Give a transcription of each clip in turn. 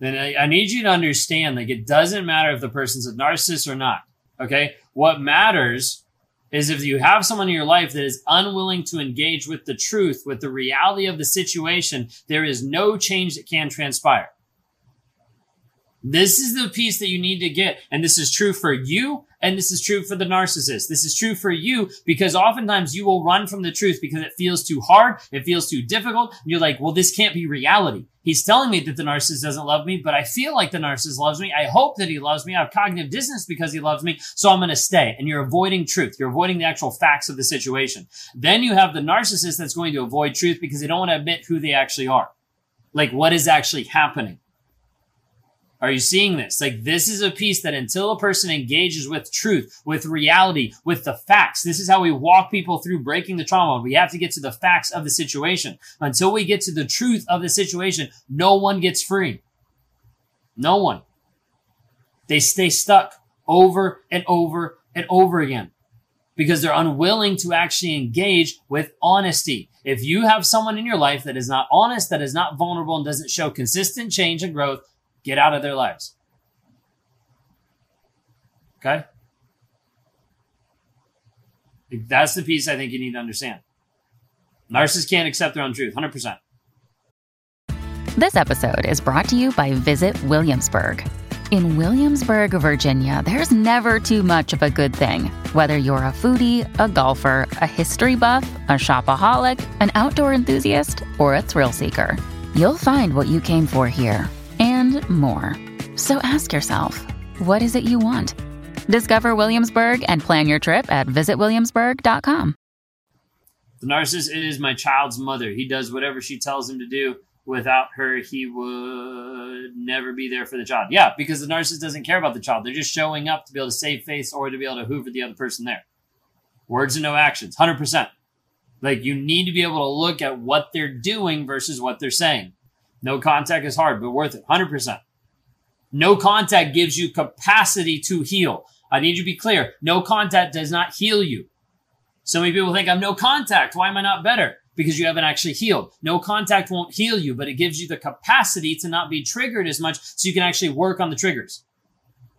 then I, I need you to understand like it doesn't matter if the person's a narcissist or not. Okay. What matters is if you have someone in your life that is unwilling to engage with the truth, with the reality of the situation, there is no change that can transpire. This is the piece that you need to get. And this is true for you. And this is true for the narcissist. This is true for you because oftentimes you will run from the truth because it feels too hard. It feels too difficult. And you're like, well, this can't be reality. He's telling me that the narcissist doesn't love me, but I feel like the narcissist loves me. I hope that he loves me. I have cognitive dissonance because he loves me. So I'm going to stay. And you're avoiding truth. You're avoiding the actual facts of the situation. Then you have the narcissist that's going to avoid truth because they don't want to admit who they actually are. Like what is actually happening. Are you seeing this? Like this is a piece that until a person engages with truth, with reality, with the facts, this is how we walk people through breaking the trauma. We have to get to the facts of the situation. Until we get to the truth of the situation, no one gets free. No one. They stay stuck over and over and over again because they're unwilling to actually engage with honesty. If you have someone in your life that is not honest, that is not vulnerable and doesn't show consistent change and growth, Get out of their lives. Okay? That's the piece I think you need to understand. Narcissists can't accept their own truth, 100%. This episode is brought to you by Visit Williamsburg. In Williamsburg, Virginia, there's never too much of a good thing. Whether you're a foodie, a golfer, a history buff, a shopaholic, an outdoor enthusiast, or a thrill seeker, you'll find what you came for here and more. So ask yourself, what is it you want? Discover Williamsburg and plan your trip at visitwilliamsburg.com. The narcissist is my child's mother. He does whatever she tells him to do. Without her, he would never be there for the child. Yeah, because the narcissist doesn't care about the child. They're just showing up to be able to save face or to be able to hoover the other person there. Words and no actions, 100%. Like you need to be able to look at what they're doing versus what they're saying. No contact is hard, but worth it. 100%. No contact gives you capacity to heal. I need you to be clear. No contact does not heal you. So many people think I'm no contact. Why am I not better? Because you haven't actually healed. No contact won't heal you, but it gives you the capacity to not be triggered as much so you can actually work on the triggers.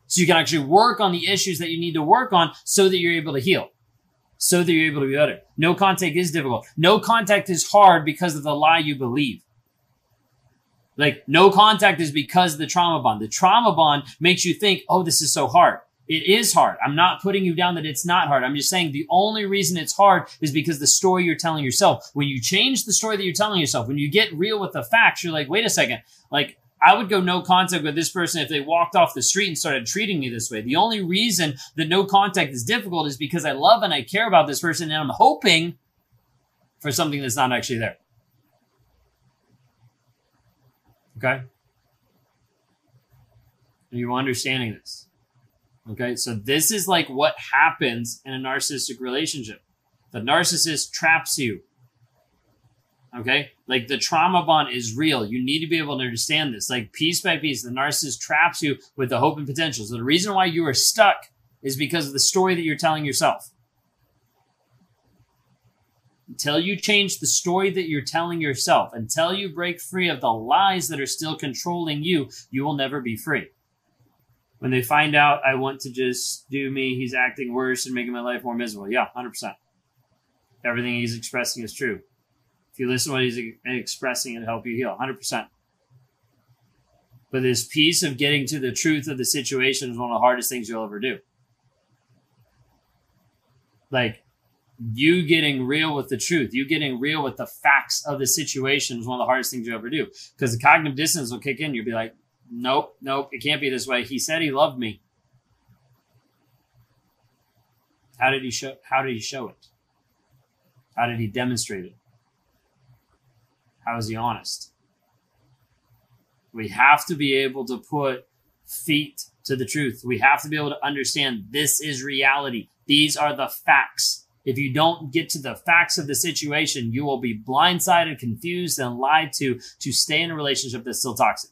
So you can actually work on the issues that you need to work on so that you're able to heal. So that you're able to be better. No contact is difficult. No contact is hard because of the lie you believe. Like no contact is because of the trauma bond. The trauma bond makes you think, oh, this is so hard. It is hard. I'm not putting you down that it's not hard. I'm just saying the only reason it's hard is because the story you're telling yourself. When you change the story that you're telling yourself, when you get real with the facts, you're like, wait a second. Like, I would go no contact with this person if they walked off the street and started treating me this way. The only reason that no contact is difficult is because I love and I care about this person and I'm hoping for something that's not actually there. Okay? Are you understanding this? Okay, so this is like what happens in a narcissistic relationship. The narcissist traps you. Okay, like the trauma bond is real. You need to be able to understand this. Like piece by piece, the narcissist traps you with the hope and potential. So the reason why you are stuck is because of the story that you're telling yourself. Until you change the story that you're telling yourself, until you break free of the lies that are still controlling you, you will never be free. When they find out I want to just do me, he's acting worse and making my life more miserable. Yeah, 100%. Everything he's expressing is true. If you listen to what he's expressing, it'll help you heal. 100%. But this piece of getting to the truth of the situation is one of the hardest things you'll ever do. Like, you getting real with the truth, you getting real with the facts of the situation is one of the hardest things you ever do. Because the cognitive dissonance will kick in. You'll be like, nope, nope, it can't be this way. He said he loved me. How did he show how did he show it? How did he demonstrate it? How is he honest? We have to be able to put feet to the truth. We have to be able to understand this is reality. These are the facts. If you don't get to the facts of the situation, you will be blindsided, confused, and lied to to stay in a relationship that's still toxic.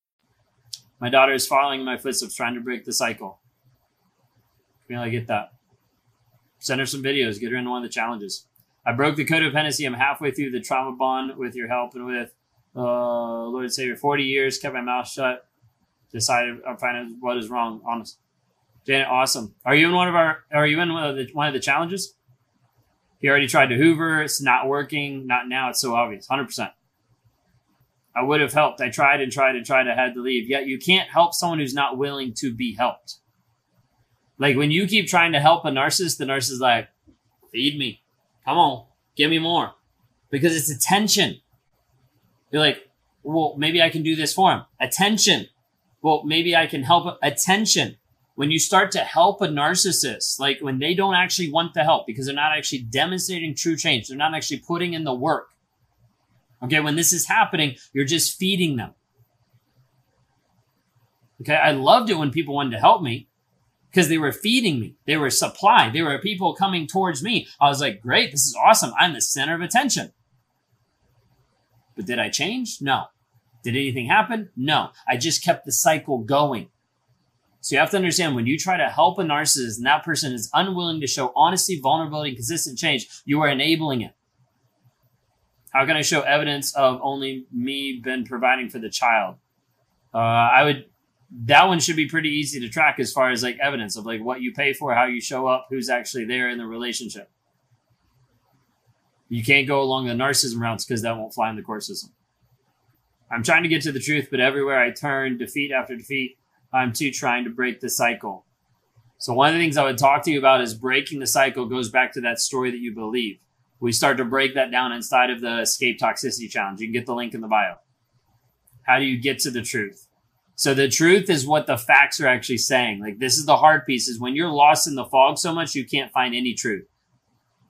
My daughter is following in my footsteps, trying to break the cycle. I get that. Send her some videos. Get her into one of the challenges. I broke the codependency. I'm halfway through the trauma bond with your help and with uh, Lord Savior. 40 years, kept my mouth shut. Decided I'm finding what is wrong. Honest. Janet, awesome. Are you in one of our? Are you in one of the, one of the challenges? He already tried to Hoover. It's not working. Not now. It's so obvious. Hundred percent. I would have helped. I tried and tried and tried. I had to leave. Yet you can't help someone who's not willing to be helped. Like when you keep trying to help a narcissist, the narcissist is like, feed me. Come on. Give me more. Because it's attention. You're like, well, maybe I can do this for him. Attention. Well, maybe I can help. Attention. When you start to help a narcissist, like when they don't actually want the help because they're not actually demonstrating true change, they're not actually putting in the work, Okay, when this is happening, you're just feeding them. Okay, I loved it when people wanted to help me because they were feeding me. They were supply. They were people coming towards me. I was like, great, this is awesome. I'm the center of attention. But did I change? No. Did anything happen? No. I just kept the cycle going. So you have to understand when you try to help a narcissist and that person is unwilling to show honesty, vulnerability, and consistent change, you are enabling it. How can I show evidence of only me been providing for the child? Uh, I would. That one should be pretty easy to track as far as like evidence of like what you pay for, how you show up, who's actually there in the relationship. You can't go along the narcissism routes because that won't fly in the court system. I'm trying to get to the truth, but everywhere I turn, defeat after defeat, I'm too trying to break the cycle. So one of the things I would talk to you about is breaking the cycle goes back to that story that you believe we start to break that down inside of the escape toxicity challenge. You can get the link in the bio. How do you get to the truth? So the truth is what the facts are actually saying. Like this is the hard piece is when you're lost in the fog so much, you can't find any truth.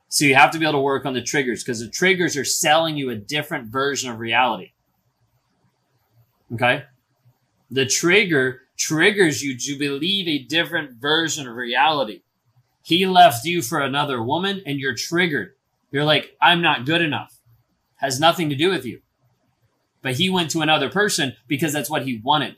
So you have to be able to work on the triggers because the triggers are selling you a different version of reality. Okay. The trigger triggers you to believe a different version of reality. He left you for another woman and you're triggered. You're like, I'm not good enough. Has nothing to do with you. But he went to another person because that's what he wanted.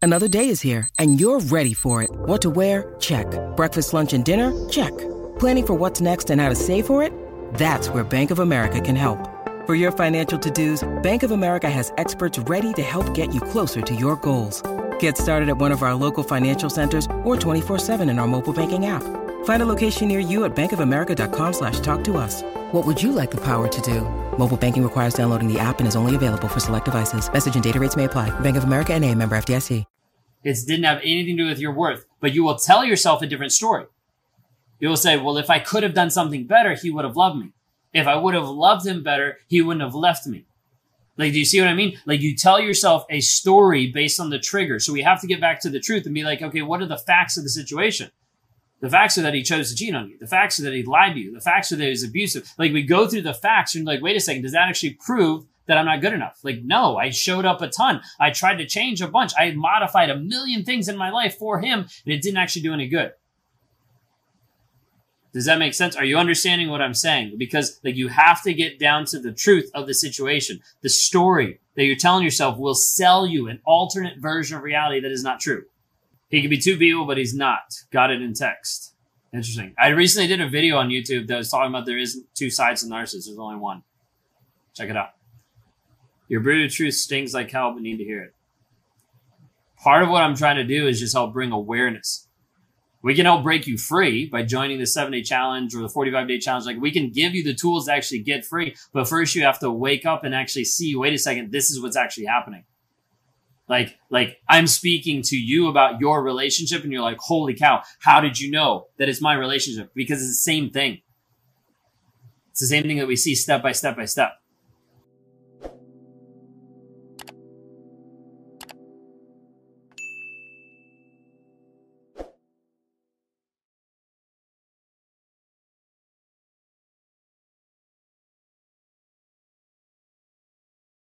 Another day is here and you're ready for it. What to wear? Check. Breakfast, lunch, and dinner? Check. Planning for what's next and how to save for it? That's where Bank of America can help. For your financial to-dos, Bank of America has experts ready to help get you closer to your goals. Get started at one of our local financial centers or 24-7 in our mobile banking app. Find a location near you at bankofamerica.com slash talk to us. What would you like the power to do? Mobile banking requires downloading the app and is only available for select devices. Message and data rates may apply. Bank of America and a member FDIC. It didn't have anything to do with your worth, but you will tell yourself a different story. You will say, well, if I could have done something better, he would have loved me. If I would have loved him better, he wouldn't have left me. Like, do you see what I mean? Like, you tell yourself a story based on the trigger. So we have to get back to the truth and be like, okay, what are the facts of the situation? The facts are that he chose to cheat on you. The facts are that he lied to you. The facts are that he's abusive. Like we go through the facts and like, wait a second, does that actually prove that I'm not good enough? Like, no, I showed up a ton. I tried to change a bunch. I modified a million things in my life for him and it didn't actually do any good. Does that make sense? Are you understanding what I'm saying? Because like you have to get down to the truth of the situation. The story that you're telling yourself will sell you an alternate version of reality that is not true. He could be two people, but he's not. Got it in text. Interesting. I recently did a video on YouTube that was talking about there isn't two sides to narcissists. There's only one. Check it out. Your brutal truth stings like hell, but need to hear it. Part of what I'm trying to do is just help bring awareness. We can help break you free by joining the seven day challenge or the 45 day challenge. Like we can give you the tools to actually get free, but first you have to wake up and actually see, wait a second, this is what's actually happening. Like, like I'm speaking to you about your relationship and you're like, holy cow, how did you know that it's my relationship? Because it's the same thing. It's the same thing that we see step by step by step.